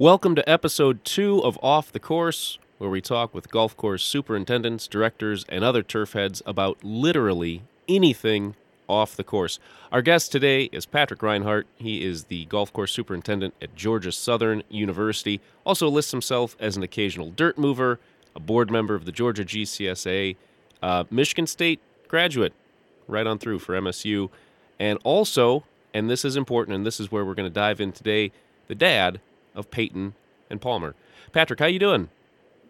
Welcome to episode two of Off the Course, where we talk with golf course superintendents, directors, and other turf heads about literally anything off the course. Our guest today is Patrick Reinhardt. He is the golf course superintendent at Georgia Southern University. Also lists himself as an occasional dirt mover, a board member of the Georgia GCSA, uh, Michigan State graduate, right on through for MSU, and also, and this is important, and this is where we're going to dive in today, the dad of Peyton and Palmer. Patrick, how you doing?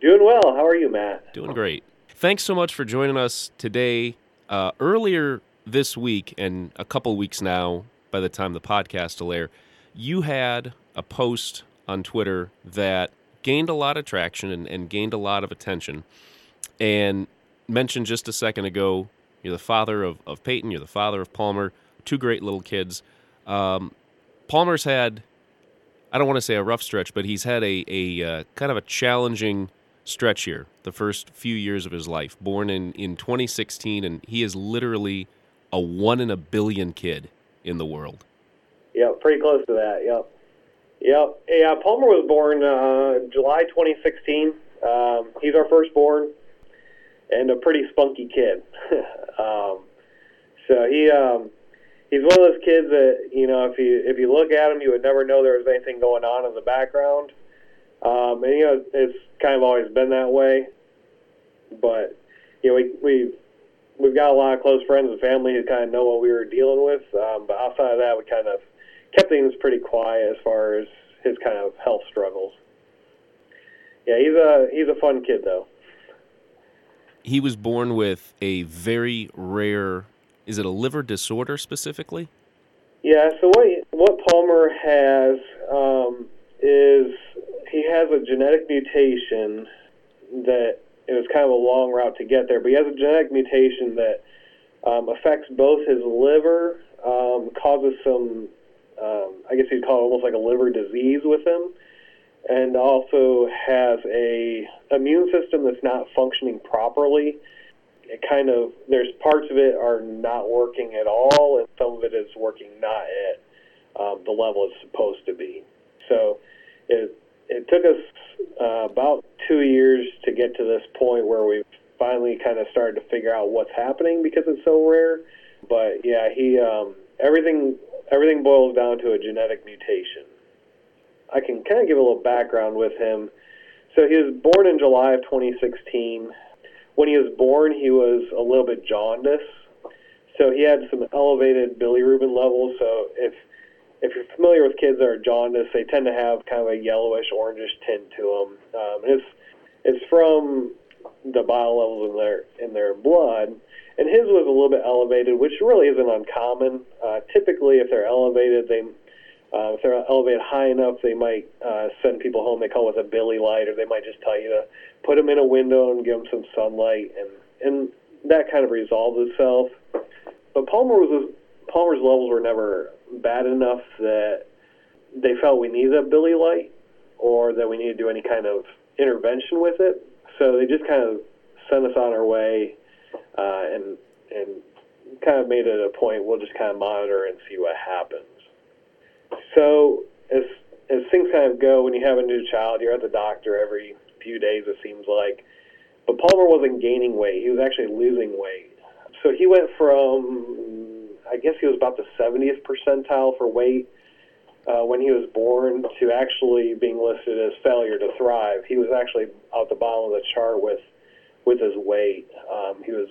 Doing well. How are you, Matt? Doing great. Thanks so much for joining us today. Uh, earlier this week, and a couple weeks now, by the time the podcast will air, you had a post on Twitter that gained a lot of traction and, and gained a lot of attention. And mentioned just a second ago, you're the father of, of Peyton, you're the father of Palmer, two great little kids. Um, Palmer's had I don't want to say a rough stretch, but he's had a, a uh, kind of a challenging stretch here, the first few years of his life. Born in, in 2016, and he is literally a one in a billion kid in the world. Yeah, pretty close to that. Yep. Yep. Yeah, Palmer was born uh, July 2016. Um, he's our firstborn and a pretty spunky kid. um, so he um, he's one of those kids that you know if you if you look at him, you would never know there was anything going on in the background. Um, and you know it's kind of always been that way. But you know we we we've got a lot of close friends and family who kind of know what we were dealing with. Um, but outside of that, we kind of kept things pretty quiet as far as his kind of health struggles. Yeah, he's a he's a fun kid though. He was born with a very rare is it a liver disorder specifically? Yeah. So what what Palmer has um, is he has a genetic mutation that it was kind of a long route to get there, but he has a genetic mutation that um, affects both his liver, um, causes some, um, I guess you'd call it almost like a liver disease with him, and also has a immune system that's not functioning properly it kind of there's parts of it are not working at all, and some of it is working not at um, the level it's supposed to be. So it it took us uh, about two years to get to this point where we've finally kind of started to figure out what's happening because it's so rare. But yeah, he um, everything everything boils down to a genetic mutation. I can kind of give a little background with him. So he was born in July of 2016 when he was born, he was a little bit jaundiced. So he had some elevated bilirubin levels. So if if you're familiar with kids that are jaundiced, they tend to have kind of a yellowish orangish tint to them. Um, and it's it's from the bile levels in their in their blood. And his was a little bit elevated, which really isn't uncommon. Uh, typically, if they're elevated, they uh, if they're elevated high enough, they might uh, send people home. They call it a bili light, or they might just tell you to put them in a window and give them some sunlight, and and that kind of resolves itself. But Palmer was Palmer's levels were never bad enough that they felt we needed a bili light or that we needed to do any kind of intervention with it. So they just kind of sent us on our way, uh, and and kind of made it a point. We'll just kind of monitor and see what happens. So as as things kind of go, when you have a new child, you're at the doctor every few days, it seems like. But Palmer wasn't gaining weight; he was actually losing weight. So he went from, I guess he was about the 70th percentile for weight uh, when he was born to actually being listed as failure to thrive. He was actually out the bottom of the chart with with his weight. Um, he was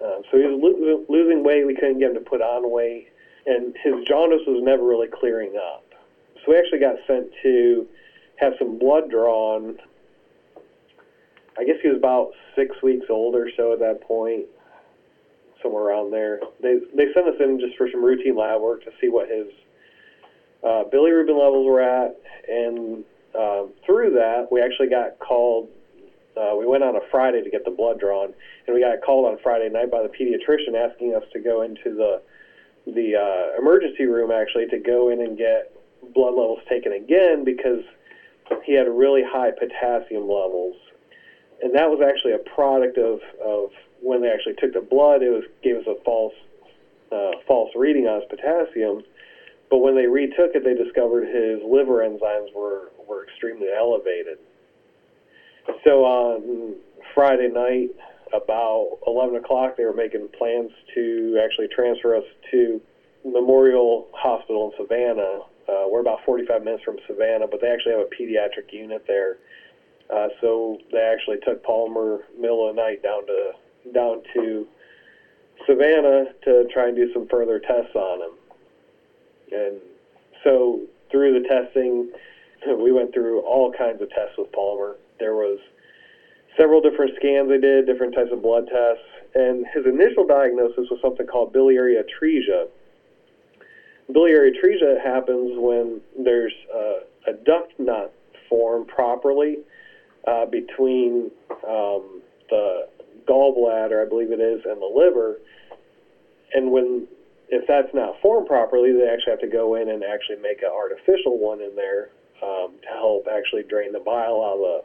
uh, so he was lo- losing weight. We couldn't get him to put on weight and his jaundice was never really clearing up. So we actually got sent to have some blood drawn. I guess he was about six weeks old or so at that point, somewhere around there. They they sent us in just for some routine lab work to see what his uh, bilirubin levels were at, and uh, through that we actually got called. Uh, we went on a Friday to get the blood drawn, and we got called on Friday night by the pediatrician asking us to go into the the uh, emergency room actually to go in and get blood levels taken again because he had really high potassium levels, and that was actually a product of, of when they actually took the blood. It was gave us a false uh, false reading on his potassium, but when they retook it, they discovered his liver enzymes were were extremely elevated. So on Friday night, about 11 o'clock, they were making plans to actually transfer us to Memorial Hospital in Savannah. Uh, we're about 45 minutes from Savannah, but they actually have a pediatric unit there. Uh, so they actually took Palmer middle of the night down to down to Savannah to try and do some further tests on him. And so through the testing, we went through all kinds of tests with Palmer. There was several different scans they did, different types of blood tests, and his initial diagnosis was something called biliary atresia. Biliary atresia happens when there's uh, a duct not formed properly uh, between um, the gallbladder, I believe it is, and the liver. And when if that's not formed properly, they actually have to go in and actually make an artificial one in there um, to help actually drain the bile out of the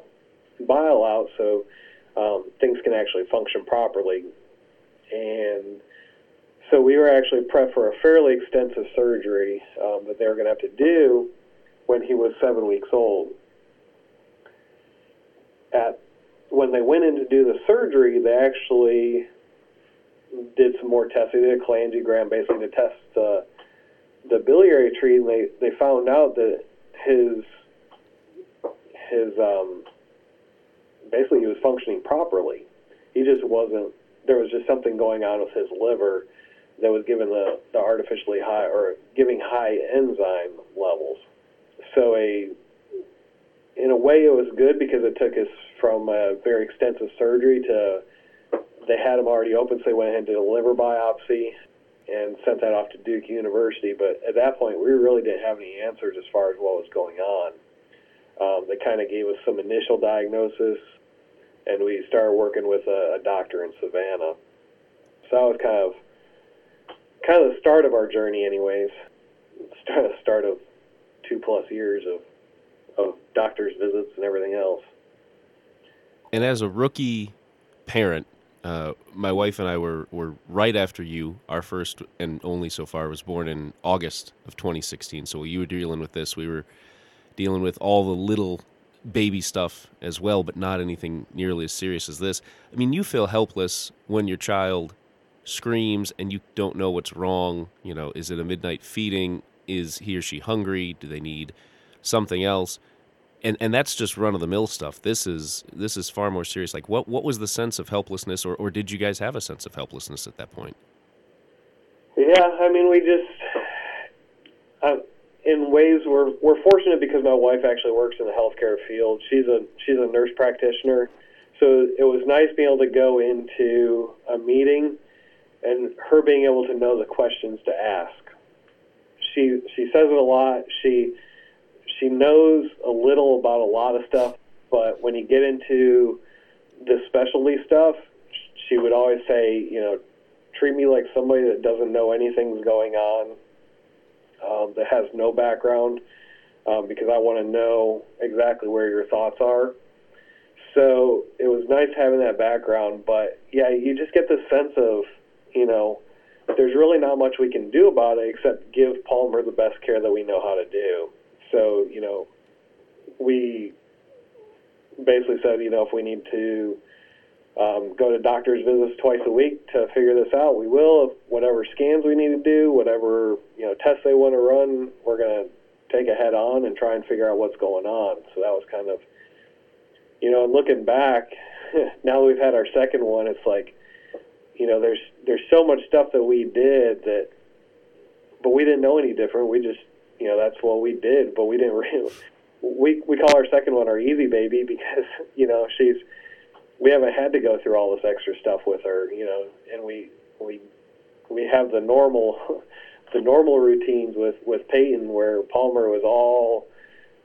bile out so um, things can actually function properly. And so we were actually prepped for a fairly extensive surgery um, that they were going to have to do when he was seven weeks old. At when they went in to do the surgery, they actually did some more testing. They did a cholangiogram basically to test the the biliary tree, and they they found out that his his um, basically he was functioning properly. He just wasn't. There was just something going on with his liver that was giving the, the artificially high or giving high enzyme levels. So a in a way it was good because it took us from a very extensive surgery to they had him already open, so they went ahead and did a liver biopsy and sent that off to Duke University. But at that point, we really didn't have any answers as far as what was going on. Um, they kind of gave us some initial diagnosis, and we started working with a, a doctor in Savannah. So that was kind of kind of the start of our journey, anyways. Start start of two plus years of of doctor's visits and everything else. And as a rookie parent, uh, my wife and I were, were right after you. Our first and only so far was born in August of 2016. So you were dealing with this. We were dealing with all the little baby stuff as well, but not anything nearly as serious as this. I mean, you feel helpless when your child screams and you don't know what's wrong. You know, is it a midnight feeding? Is he or she hungry? Do they need something else? And and that's just run of the mill stuff. This is this is far more serious. Like what what was the sense of helplessness or, or did you guys have a sense of helplessness at that point? Yeah, I mean we just uh, in ways we're we're fortunate because my wife actually works in the healthcare field. She's a she's a nurse practitioner, so it was nice being able to go into a meeting and her being able to know the questions to ask. She she says it a lot. She she knows a little about a lot of stuff, but when you get into the specialty stuff, she would always say, you know, treat me like somebody that doesn't know anything's going on um, that has no background um, because I want to know exactly where your thoughts are. So it was nice having that background, but yeah, you just get this sense of, you know, there's really not much we can do about it except give Palmer the best care that we know how to do. So, you know, we basically said, you know, if we need to um, go to doctor's visits twice a week to figure this out. We will. Whatever scans we need to do, whatever you know tests they want to run, we're going to take a head on and try and figure out what's going on. So that was kind of, you know, looking back, now that we've had our second one, it's like, you know, there's there's so much stuff that we did that, but we didn't know any different. We just, you know, that's what we did, but we didn't really. We we call our second one our easy baby because you know she's we haven't had to go through all this extra stuff with her, you know, and we we we have the normal the normal routines with with Peyton where Palmer was all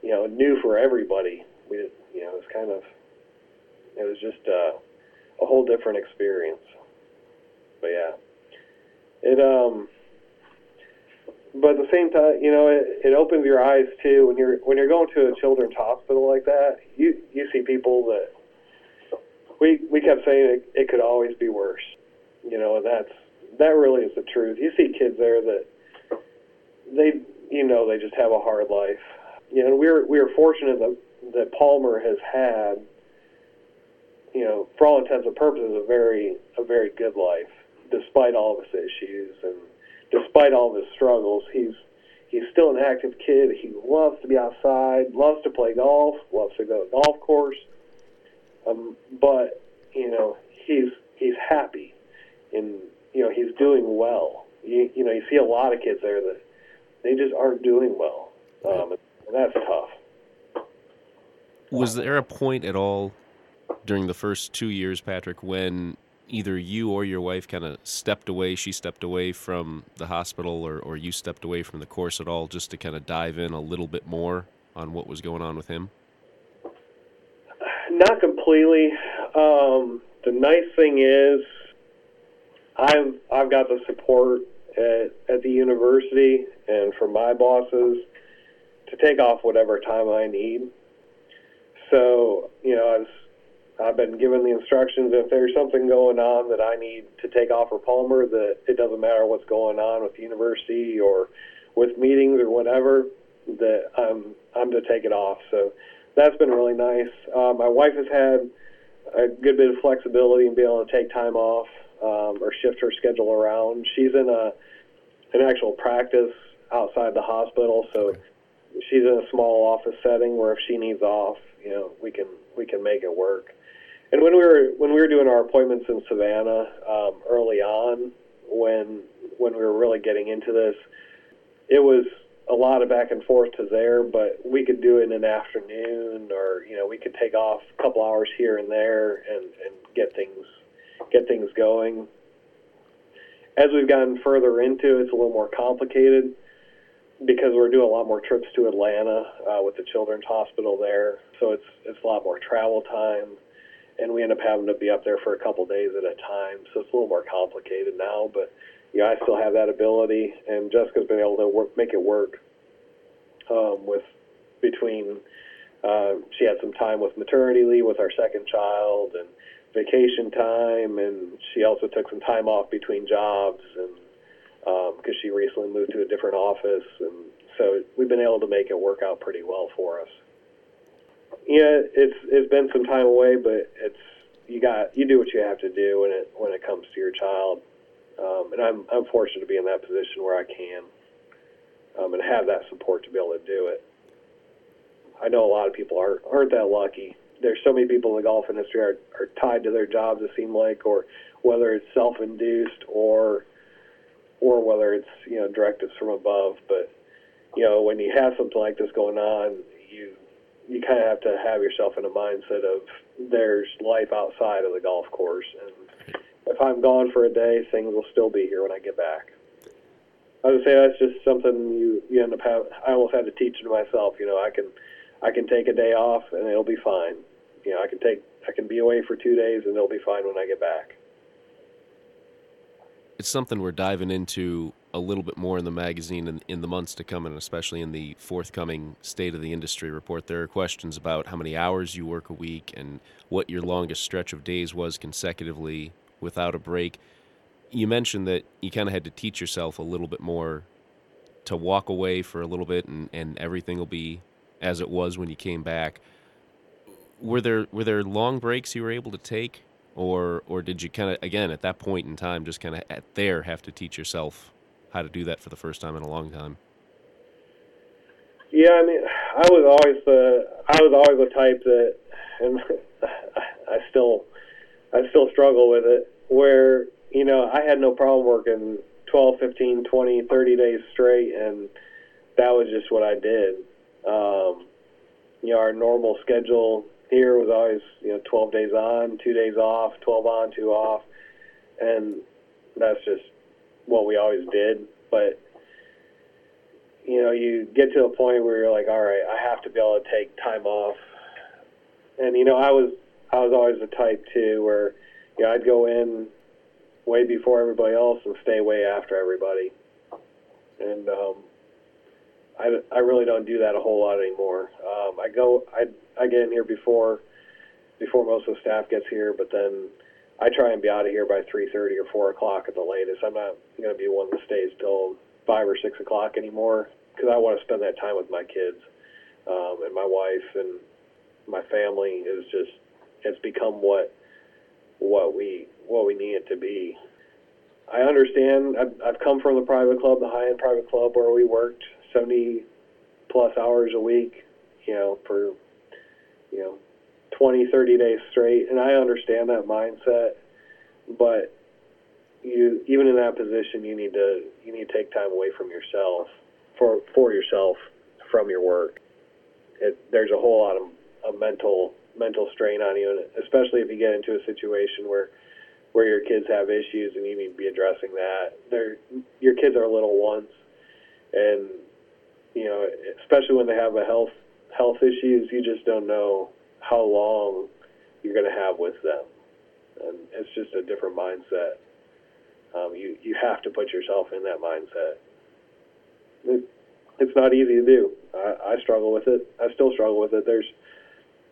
you know new for everybody. We you know it was kind of it was just uh, a whole different experience. But yeah, it um. But at the same time, you know, it, it opens your eyes too when you're when you're going to a children's hospital like that. You you see people that we we kept saying it, it could always be worse. You know, and that's that really is the truth. You see kids there that they you know they just have a hard life. You know, we were we were fortunate that that Palmer has had, you know, for all intents and purposes, a very a very good life, despite all of his issues and despite all of his struggles. He's he's still an active kid. He loves to be outside, loves to play golf, loves to go to golf course. Um, but you know, he's he's happy, and you know he's doing well. You, you know, you see a lot of kids there that they just aren't doing well, um, and that's tough. Was there a point at all during the first two years, Patrick, when either you or your wife kind of stepped away, she stepped away from the hospital, or, or you stepped away from the course at all just to kind of dive in a little bit more on what was going on with him? Not completely. Um, the nice thing is, I've I've got the support at, at the university and from my bosses to take off whatever time I need. So you know, I've I've been given the instructions if there's something going on that I need to take off for Palmer, that it doesn't matter what's going on with the university or with meetings or whatever, that I'm I'm to take it off. So that's been really nice. Uh, my wife has had a good bit of flexibility and be able to take time off um, or shift her schedule around. She's in a an actual practice outside the hospital, so she's in a small office setting where if she needs off, you know, we can we can make it work. And when we were when we were doing our appointments in Savannah um, early on, when when we were really getting into this, it was a lot of back and forth to there, but we could do it in an afternoon, or you know, we could take off a couple hours here and there and and get things get things going. As we've gotten further into it, it's a little more complicated because we're doing a lot more trips to Atlanta uh, with the Children's Hospital there, so it's it's a lot more travel time and we end up having to be up there for a couple days at a time. So it's a little more complicated now, but you know, I still have that ability, and Jessica's been able to work, make it work um, with between. Uh, she had some time with maternity leave with our second child and vacation time, and she also took some time off between jobs, and because um, she recently moved to a different office, and so we've been able to make it work out pretty well for us yeah, it's it's been some time away, but it's you got you do what you have to do when it when it comes to your child, um, and I'm I'm fortunate to be in that position where I can um, and have that support to be able to do it. I know a lot of people aren't aren't that lucky. There's so many people in the golf industry are are tied to their jobs. It seems like, or whether it's self-induced or or whether it's you know directives from above. But you know when you have something like this going on, you you kind of have to have yourself in a mindset of there's life outside of the golf course, and if I'm gone for a day, things will still be here when I get back. I would say that's just something you you end up having. I almost had to teach it to myself. You know, I can I can take a day off and it'll be fine. You know, I can take I can be away for two days and it'll be fine when I get back. It's something we're diving into a little bit more in the magazine in, in the months to come, and especially in the forthcoming State of the Industry report. There are questions about how many hours you work a week and what your longest stretch of days was consecutively without a break. You mentioned that you kind of had to teach yourself a little bit more to walk away for a little bit and, and everything will be as it was when you came back. Were there were there long breaks you were able to take or or did you kind of again at that point in time just kind of at there have to teach yourself how to do that for the first time in a long time. Yeah, I mean, I was always the I was always the type that, and I still I still struggle with it. Where you know I had no problem working 12, 15, 20, 30 days straight, and that was just what I did. Um, you know, our normal schedule here was always you know 12 days on, two days off, 12 on, two off, and that's just what we always did. But you know, you get to a point where you're like, all right, I have to be able to take time off. And you know, I was I was always the type too where you know I'd go in way before everybody else and stay way after everybody. And um, I, I really don't do that a whole lot anymore. Um, I go I I get in here before before most of the staff gets here, but then I try and be out of here by 3:30 or 4 o'clock at the latest. I'm not going to be one that stays till five or six o'clock anymore because I want to spend that time with my kids um, and my wife, and my family is just it's become what what we what we need it to be. I understand. I've, I've come from the private club, the high end private club, where we worked 70 plus hours a week, you know, for you know 20, 30 days straight, and I understand that mindset. But you, even in that position, you need to you need to take time away from yourself for for yourself from your work. It, there's a whole lot of, of mental mental strain on you, and especially if you get into a situation where where your kids have issues and you need to be addressing that. They're, your kids are little ones, and you know, especially when they have a health health issues, you just don't know how long you're going to have with them, and it's just a different mindset. Um, you you have to put yourself in that mindset. It, it's not easy to do. I, I struggle with it. I still struggle with it. There's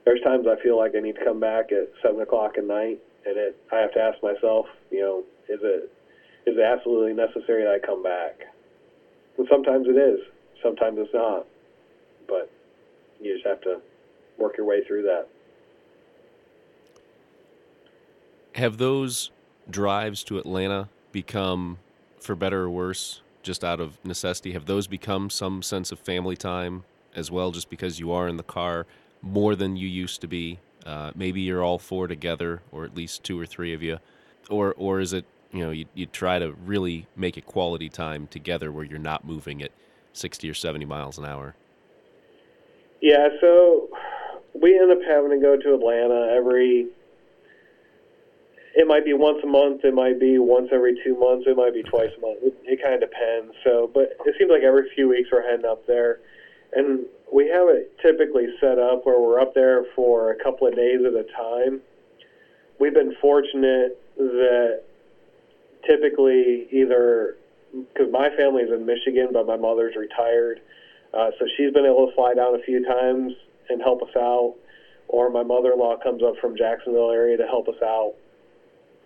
there's times I feel like I need to come back at seven o'clock at night, and it I have to ask myself, you know, is it is it absolutely necessary that I come back? And sometimes it is. Sometimes it's not. But you just have to work your way through that. Have those drives to Atlanta become, for better or worse, just out of necessity? Have those become some sense of family time as well, just because you are in the car more than you used to be? Uh, maybe you're all four together, or at least two or three of you, or or is it you know you you try to really make it quality time together where you're not moving at sixty or seventy miles an hour? Yeah, so we end up having to go to Atlanta every. It might be once a month. It might be once every two months. It might be twice a month. It, it kind of depends. So, but it seems like every few weeks we're heading up there, and we have it typically set up where we're up there for a couple of days at a time. We've been fortunate that typically either because my family's in Michigan, but my mother's retired, uh, so she's been able to fly down a few times and help us out, or my mother-in-law comes up from Jacksonville area to help us out.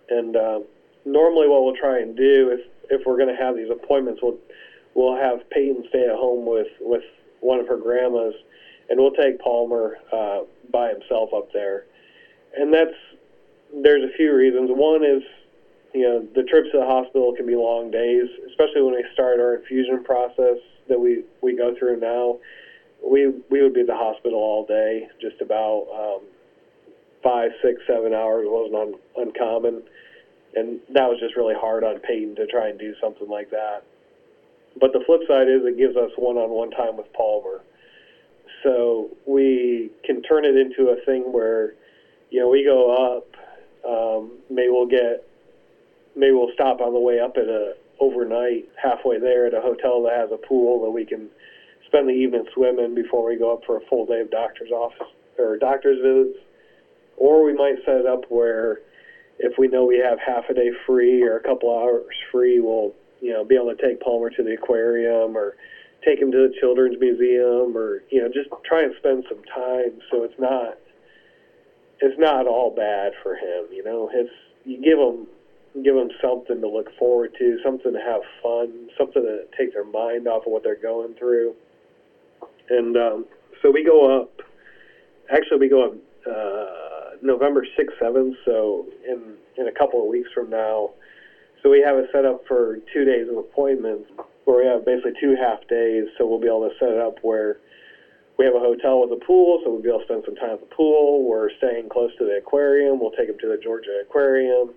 And uh, normally, what we'll try and do if if we're going to have these appointments, we'll we'll have Peyton stay at home with with one of her grandmas, and we'll take Palmer uh, by himself up there. And that's there's a few reasons. One is you know the trips to the hospital can be long days, especially when we start our infusion process that we we go through now. We we would be at the hospital all day, just about um, five, six, seven hours wasn't un, uncommon, and that was just really hard on Peyton to try and do something like that. But the flip side is it gives us one-on-one time with Palmer, so we can turn it into a thing where, you know, we go up. Um, maybe we'll get, maybe we'll stop on the way up at a overnight halfway there at a hotel that has a pool that we can spend the evening swimming before we go up for a full day of doctor's office or doctor's visits. Or we might set it up where if we know we have half a day free or a couple hours free, we'll you know be able to take Palmer to the aquarium or take him to the children's museum or you know just try and spend some time so it's not it's not all bad for him. You know, it's you give him give them something to look forward to, something to have fun, something to take their mind off of what they're going through. And um, so we go up. Actually, we go up uh, November sixth, seventh. So in in a couple of weeks from now. So we have it set up for two days of appointments, where we have basically two half days. So we'll be able to set it up where we have a hotel with a pool, so we'll be able to spend some time at the pool. We're staying close to the aquarium. We'll take them to the Georgia Aquarium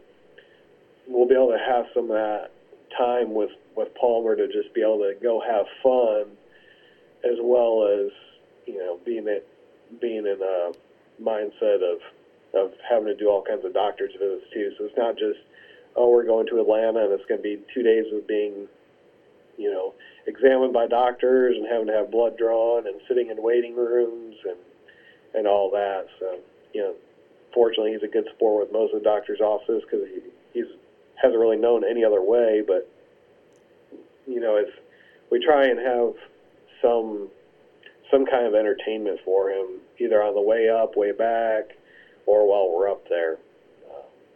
we'll be able to have some of that time with with Palmer to just be able to go have fun, as well as you know being it being in a mindset of of having to do all kinds of doctor's visits too. So it's not just oh we're going to Atlanta and it's going to be two days of being you know examined by doctors and having to have blood drawn and sitting in waiting rooms and and all that. So you know, fortunately he's a good sport with most of the doctor's offices because he, he's hasn't really known any other way. But you know, if we try and have some some kind of entertainment for him, either on the way up, way back, or while we're up there,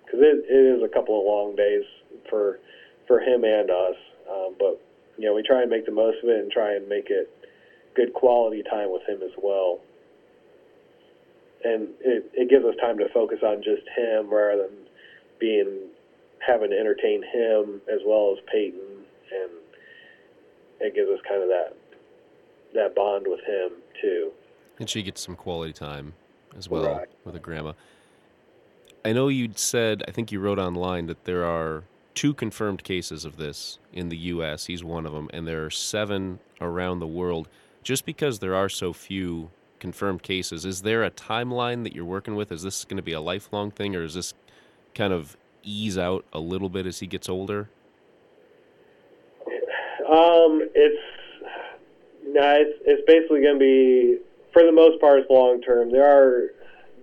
because it, it is a couple of long days for for him and us. Um, but you know, we try and make the most of it and try and make it good quality time with him as well. and it, it gives us time to focus on just him rather than being having to entertain him as well as Peyton, and it gives us kind of that that bond with him too. And she gets some quality time as well Right. with a grandma. I know you'd said, I think you wrote online that there are two confirmed cases of this in the U.S. He's one of them, and there are seven around the world. Just because there are so few confirmed cases, is there a timeline that you're working with? Is this going to be a lifelong thing, or is this kind of ease out a little bit as he gets older? Um, it's no, it's it's basically going to be for the most part it's long term. There are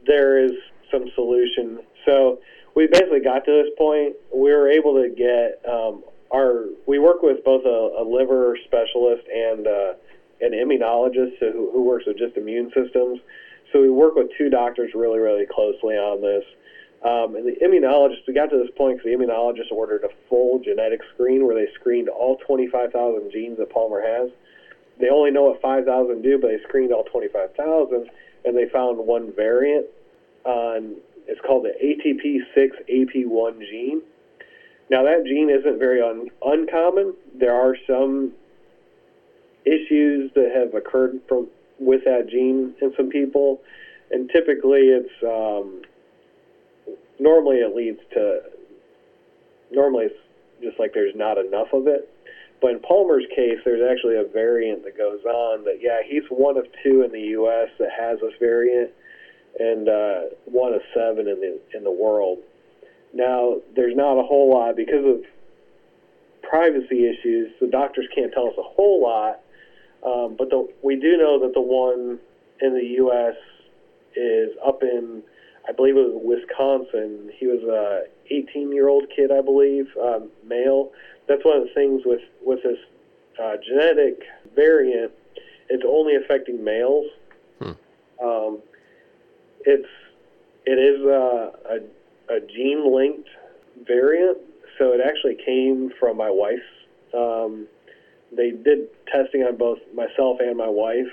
there is some solution. So we basically got to this point. We were able to get um, our we work with both a, a liver specialist and uh, an immunologist who, who works with just immune systems. So we work with two doctors really really closely on this. Um, and the immunologist, we got to this point because the immunologist ordered a full genetic screen where they screened all 25,000 genes that Palmer has. They only know what 5,000 do, but they screened all 25,000, and they found one variant on, it's called the ATP6AP1 gene. Now, that gene isn't very un- uncommon. There are some issues that have occurred from with that gene in some people, and typically it's um, normally it leads to normally it's just like there's not enough of it. But in Palmer's case, there's actually a variant that goes on that yeah he's one of two in the U.S. that has this variant, and uh, one of seven in the in the world. Now there's not a whole lot because of privacy issues. The doctors can't tell us a whole lot, um, but the, we do know that the one in the U.S. is up in I believe it was Wisconsin. He was a 18 year old kid, I believe, um, male. That's one of the things with with this uh, genetic variant. It's only affecting males. Hmm. Um, it's it is a, a, a gene linked variant, so it actually came from my wife's. Um, they did testing on both myself and my wife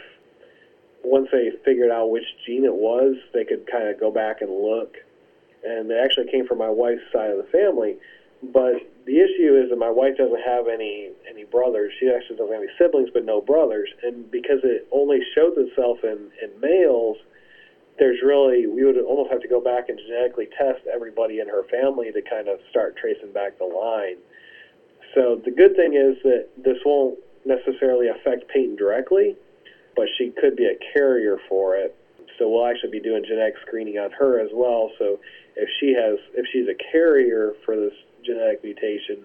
once they figured out which gene it was, they could kind of go back and look. And they actually came from my wife's side of the family. But the issue is that my wife doesn't have any any brothers. She actually doesn't have any siblings, but no brothers. And because it only shows itself in in males, there's really we would almost have to go back and genetically test everybody in her family to kind of start tracing back the line. So the good thing is that this won't necessarily affect Peyton directly but she could be a carrier for it. So we'll actually be doing genetic screening on her as well. So if she has, if she's a carrier for this genetic mutation,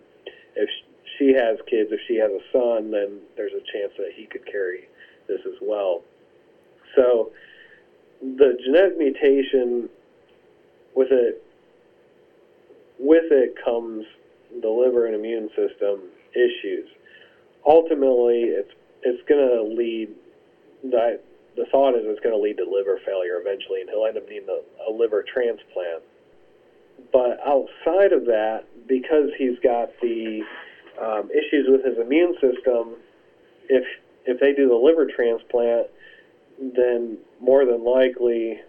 if she has kids, if she has a son, then there's a chance that he could carry this as well. So the genetic mutation, with it, with it comes the liver and immune system issues. Ultimately, it's it's going to lead that the thought is it's going to lead to liver failure eventually, and he'll end up needing a, a liver transplant. But outside of that, because he's got the um, issues with his immune system, if if they do the liver transplant, then more than likely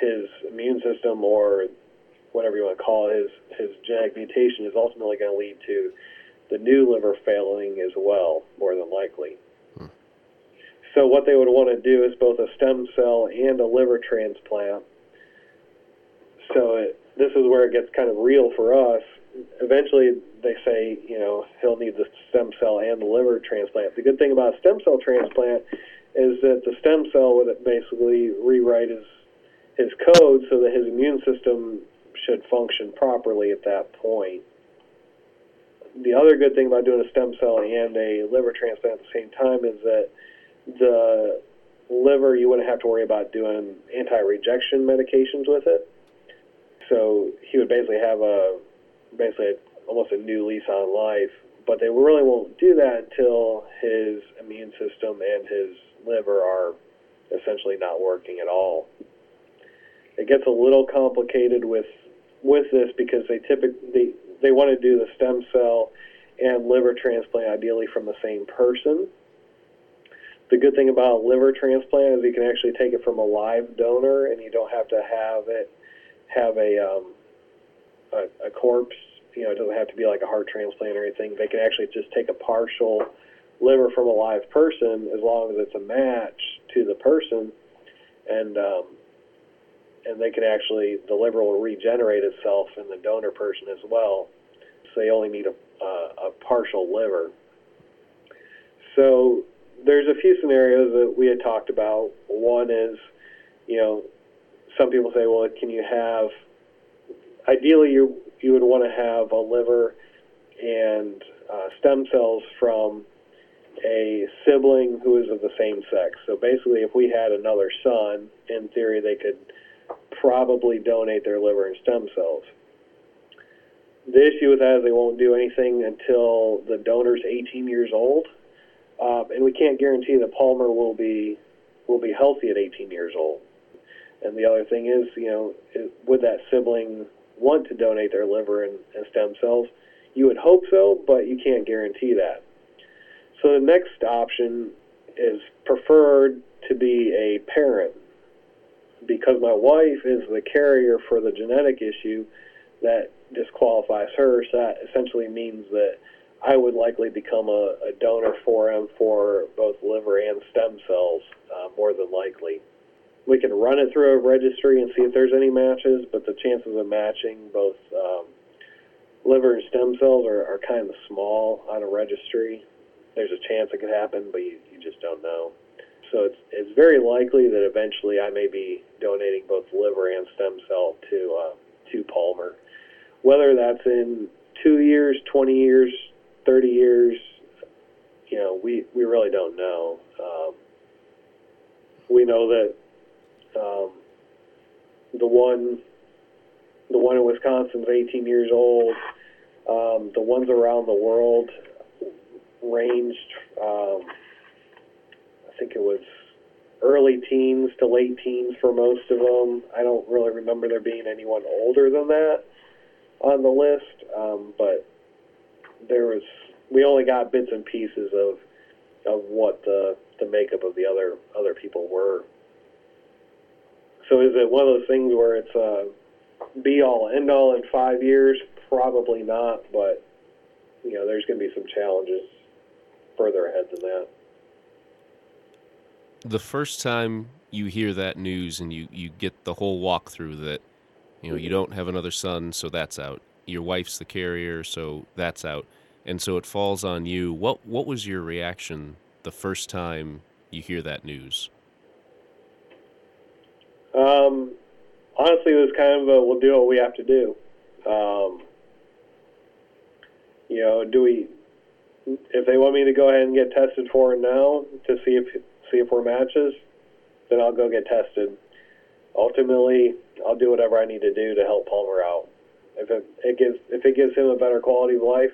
his immune system or whatever you want to call it, his his genetic mutation is ultimately going to lead to the new liver failing as well, more than likely. Hmm. So what they would want to do is both a stem cell and a liver transplant. So it, this is where it gets kind of real for us. Eventually, they say you know he'll need the stem cell and the liver transplant. The good thing about a stem cell transplant is that the stem cell would basically rewrite his his code so that his immune system should function properly at that point. The other good thing about doing a stem cell and a liver transplant at the same time is that the liver, you wouldn't have to worry about doing anti-rejection medications with it. So he would basically have a basically almost a new lease on life. But they really won't do that until his immune system and his liver are essentially not working at all. It gets a little complicated with with this because they typically they, they want to do the stem cell and liver transplant ideally from the same person the good thing about liver transplant is you can actually take it from a live donor, and you don't have to have it have a um, a, a corpse. You know, it doesn't have to be like a heart transplant or anything. They can actually just take a partial liver from a live person as long as it's a match to the person, and um, and they can actually the liver will regenerate itself in the donor person as well. So they only need a, uh, a partial liver. So there's a few scenarios that we had talked about. One is, you know, some people say, well, can you have? Ideally, you you would want to have a liver and uh, stem cells from a sibling who is of the same sex. So basically, if we had another son, in theory, they could probably donate their liver and stem cells. The issue with that is they won't do anything until the donor's 18 years old, um, and we can't guarantee that Palmer will be will be healthy at 18 years old. And the other thing is, you know, is, would that sibling want to donate their liver and, and stem cells? You would hope so, but you can't guarantee that. So the next option is preferred to be a parent. Because my wife is the carrier for the genetic issue, that disqualifies her. So that essentially means that I would likely become a, a donor for him for both liver and stem cells, uh, more than likely. We can run it through a registry and see if there's any matches, but the chances of matching both um, liver and stem cells are, are kind of small on a registry there's a chance it could happen, but you, you just don't know. So it's it's very likely that eventually I may be donating both liver and stem cell to uh, to Palmer. Whether that's in two years, 20 years, 30 years, you know, we, we really don't know. Um, we know that um, the one the one in Wisconsin is 18 years old. Um, the ones around the world ranged, um, I think it was early teens to late teens for most of them. I don't really remember there being anyone older than that on the list, um, but there was. We only got bits and pieces of of what the the makeup of the other other people were. So is it one of those things where it's a be all end all in five years? Probably not, but you know, there's going to be some challenges further ahead than that. The first time you hear that news and you, you get the whole walkthrough that, you know, you don't have another son, so that's out. Your wife's the carrier, so that's out. And so it falls on you. What what was your reaction the first time you hear that news? Um, honestly, it was kind of a we'll do what we have to do. Um, you know, do we if they want me to go ahead and get tested for it now to see if see if we're matches, then I'll go get tested. Ultimately, I'll do whatever I need to do to help Palmer out. If it, it gives if it gives him a better quality of life,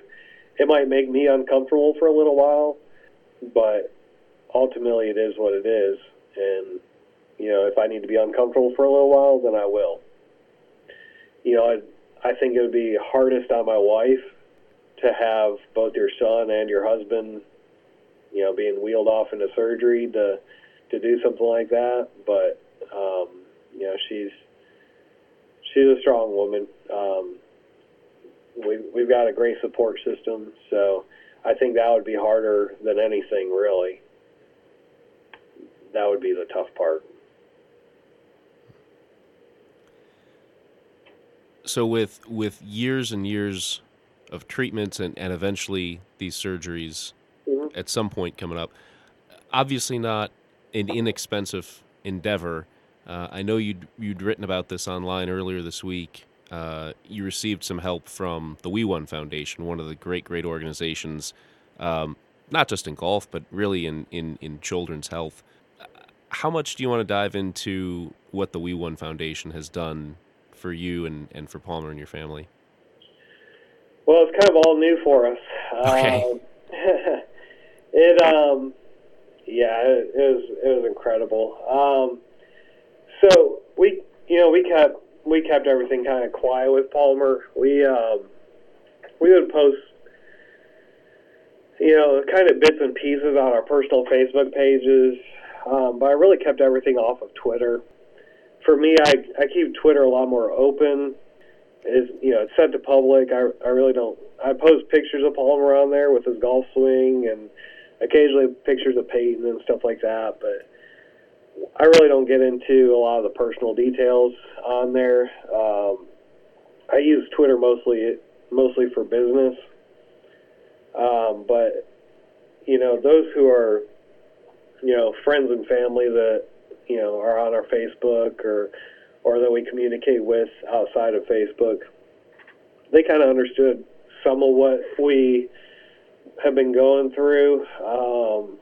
it might make me uncomfortable for a little while, but ultimately it is what it is. And you know, if I need to be uncomfortable for a little while, then I will. You know, I I think it would be hardest on my wife to have both your son and your husband, you know, being wheeled off into surgery to to do something like that. But um, you know, she's she's a strong woman. Um, we we've got a great support system, so I think that would be harder than anything really. That would be the tough part. So with with years and years of treatments and, and eventually these surgeries mm-hmm. at some point coming up. Obviously, not an inexpensive endeavor. Uh, I know you'd you'd written about this online earlier this week. Uh, you received some help from the Wee One Foundation, one of the great great organizations, um, not just in golf but really in in in children's health. How much do you want to dive into what the Wee One Foundation has done for you and, and for Palmer and your family? Well, it's kind of all new for us. Okay. Um, it, um, yeah, it, it, was it was incredible. Um, so we, you know, we kept we kept everything kind of quiet with Palmer. We um, we would post, you know, kind of bits and pieces on our personal Facebook pages, um, but I really kept everything off of Twitter. For me, I, I keep Twitter a lot more open. Is you know, it's set to public. I, I really don't. I post pictures of Palmer on there with his golf swing and occasionally pictures of Peyton and stuff like that. But I really don't get into a lot of the personal details on there. Um, I use Twitter mostly mostly for business. Um, but you know, those who are you know friends and family that you know are on our Facebook or or that we communicate with outside of Facebook, they kind of understood some of what we have been going through. Um,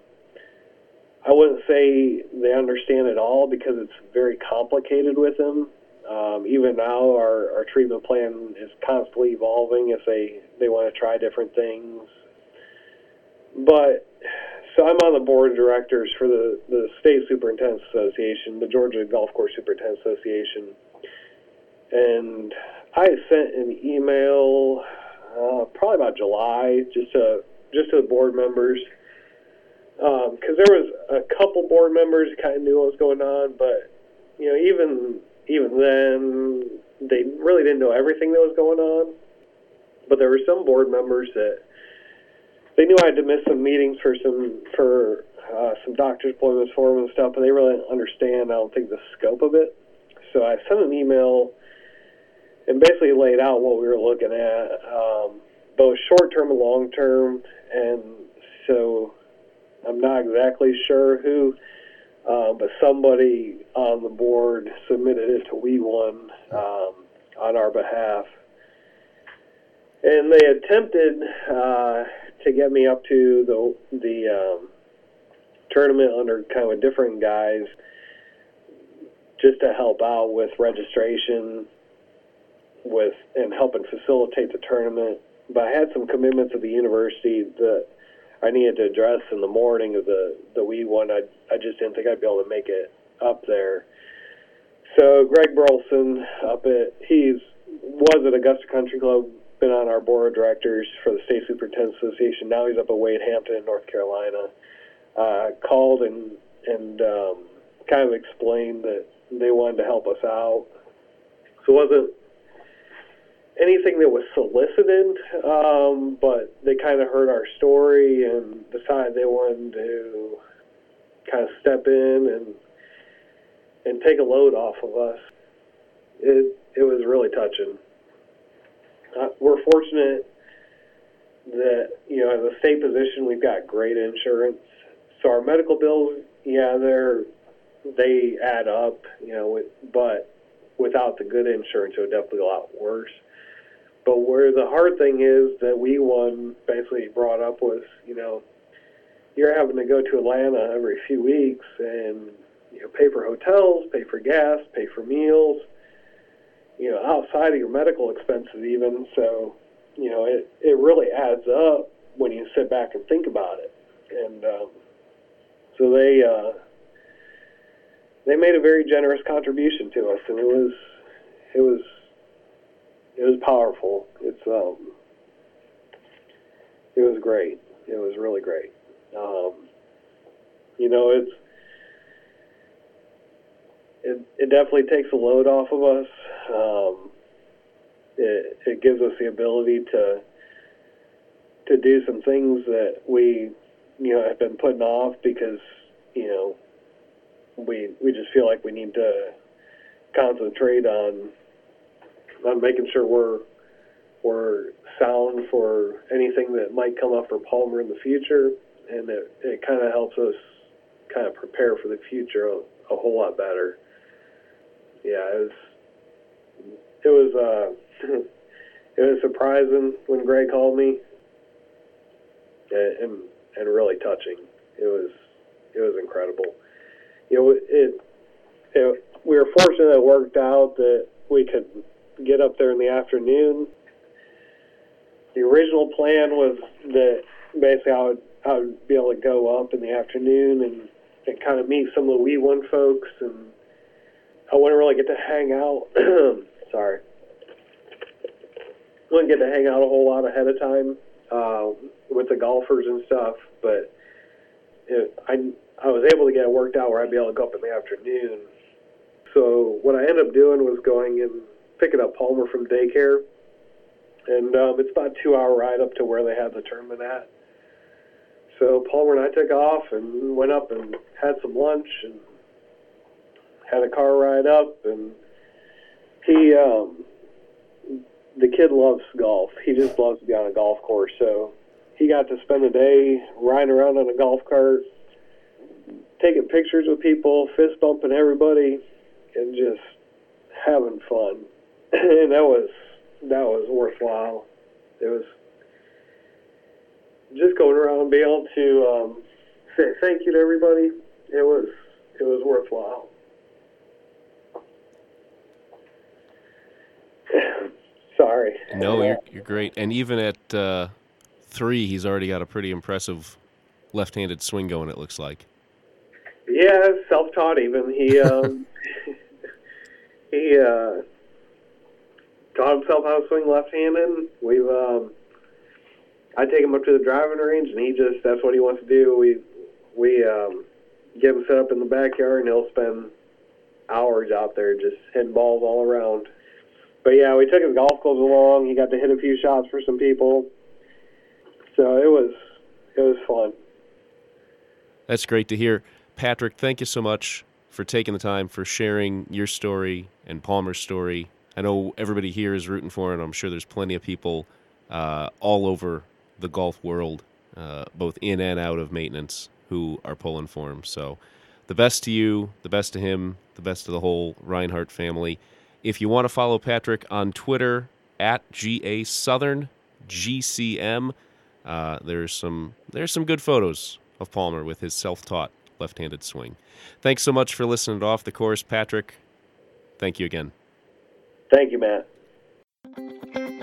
I wouldn't say they understand it all because it's very complicated with them. Um, even now, our, our treatment plan is constantly evolving if they, they want to try different things. But so I'm on the board of directors for the, the State Superintendents Association, the Georgia Golf Course Superintendents Association. And I sent an email uh, probably about July just to just to the board members because um, there was a couple board members kind of knew what was going on, but you know even even then they really didn't know everything that was going on. But there were some board members that they knew I had to miss some meetings for some for uh, some doctor's appointments for them and stuff, but they really didn't understand. I don't think the scope of it. So I sent an email and basically laid out what we were looking at, um, both short term and long term. And so I'm not exactly sure who, uh, but somebody on the board submitted it to Wee One um, on our behalf. And they attempted uh, to get me up to the the um, tournament under kind of a different guise, just to help out with registration, with and helping facilitate the tournament. But I had some commitments at the university that I needed to address in the morning of the the wee one. I I just didn't think I'd be able to make it up there. So Greg Burleson up at he's was at Augusta Country Club, been on our board of directors for the State Superintendents Association. Now he's up at Wade Hampton in North Carolina. Uh, called and and um, kind of explained that they wanted to help us out. So it wasn't anything that was solicited, um, but they kind of heard our story and decided they wanted to kind of step in and and take a load off of us. It it was really touching. Uh, we're fortunate that you know, as a state position, we've got great insurance. So our medical bills, yeah, they're they add up, you know, but without the good insurance, it would definitely be a lot worse. But where the hard thing is that Wee One basically brought up was, you know, you're having to go to Atlanta every few weeks and you know pay for hotels, pay for gas, pay for meals, you know, outside of your medical expenses even. So, you know, it it really adds up when you sit back and think about it. And um, so they uh, they made a very generous contribution to us, and it was it was it was powerful. It's um, it was great. It was really great. Um, you know, it's it it definitely takes a load off of us. Um, it it gives us the ability to to do some things that we you know have been putting off because you know we we just feel like we need to concentrate on on making sure we're we're sound for anything that might come up for Palmer in the future, and it, it kind of helps us kind of prepare for the future a, a whole lot better. Yeah, it was it was uh, it was surprising when Greg called me, and, and really touching. It was it was incredible. You know, it, it we were fortunate it worked out that we could get up there in the afternoon. The original plan was that basically I would I would be able to go up in the afternoon and, and kind of meet some of the Wee One folks, and I wouldn't really get to hang out. Sorry, wouldn't get to hang out a whole lot ahead of time uh, with the golfers and stuff, but it, I I was able to get it worked out where I'd be able to go up in the afternoon. So what I ended up doing was going and picking up Palmer from daycare, and um, it's about a two-hour ride up to where they had the tournament at. So Palmer and I took off and went up and had some lunch and had a car ride up, and he um, the kid loves golf. He just loves to be on a golf course. So he got to spend a day riding around on a golf cart, taking pictures with people, fist bumping everybody, and just having fun. and that was that was worthwhile. It was just going around and being able to um, say thank you to everybody. It was it was worthwhile. Sorry. No, you're you're great. And even at uh, three, he's already got a pretty impressive left-handed swing going. It looks like. Yeah, self-taught. Even he um, he uh, taught himself how to swing left-handed. We've um, I take him up to the driving range, and he just that's what he wants to do. We we um, get him set up in the backyard, and he'll spend hours out there just hitting balls all around. But yeah, we took his golf clubs along. He got to hit a few shots for some people. So it was it was fun. That's great to hear. Patrick, thank you so much for taking the time for sharing your story and Palmer's story. I know everybody here is rooting for it. I'm sure there's plenty of people uh, all over the golf world, uh, both in and out of maintenance, who are pulling for him. So, the best to you, the best to him, the best to the whole Reinhardt family. If you want to follow Patrick on Twitter at GA Southern GCM, uh, there's some there's some good photos of Palmer with his self-taught left-handed swing. Thanks so much for listening to Off the Course, Patrick. Thank you again. Thank you, Matt.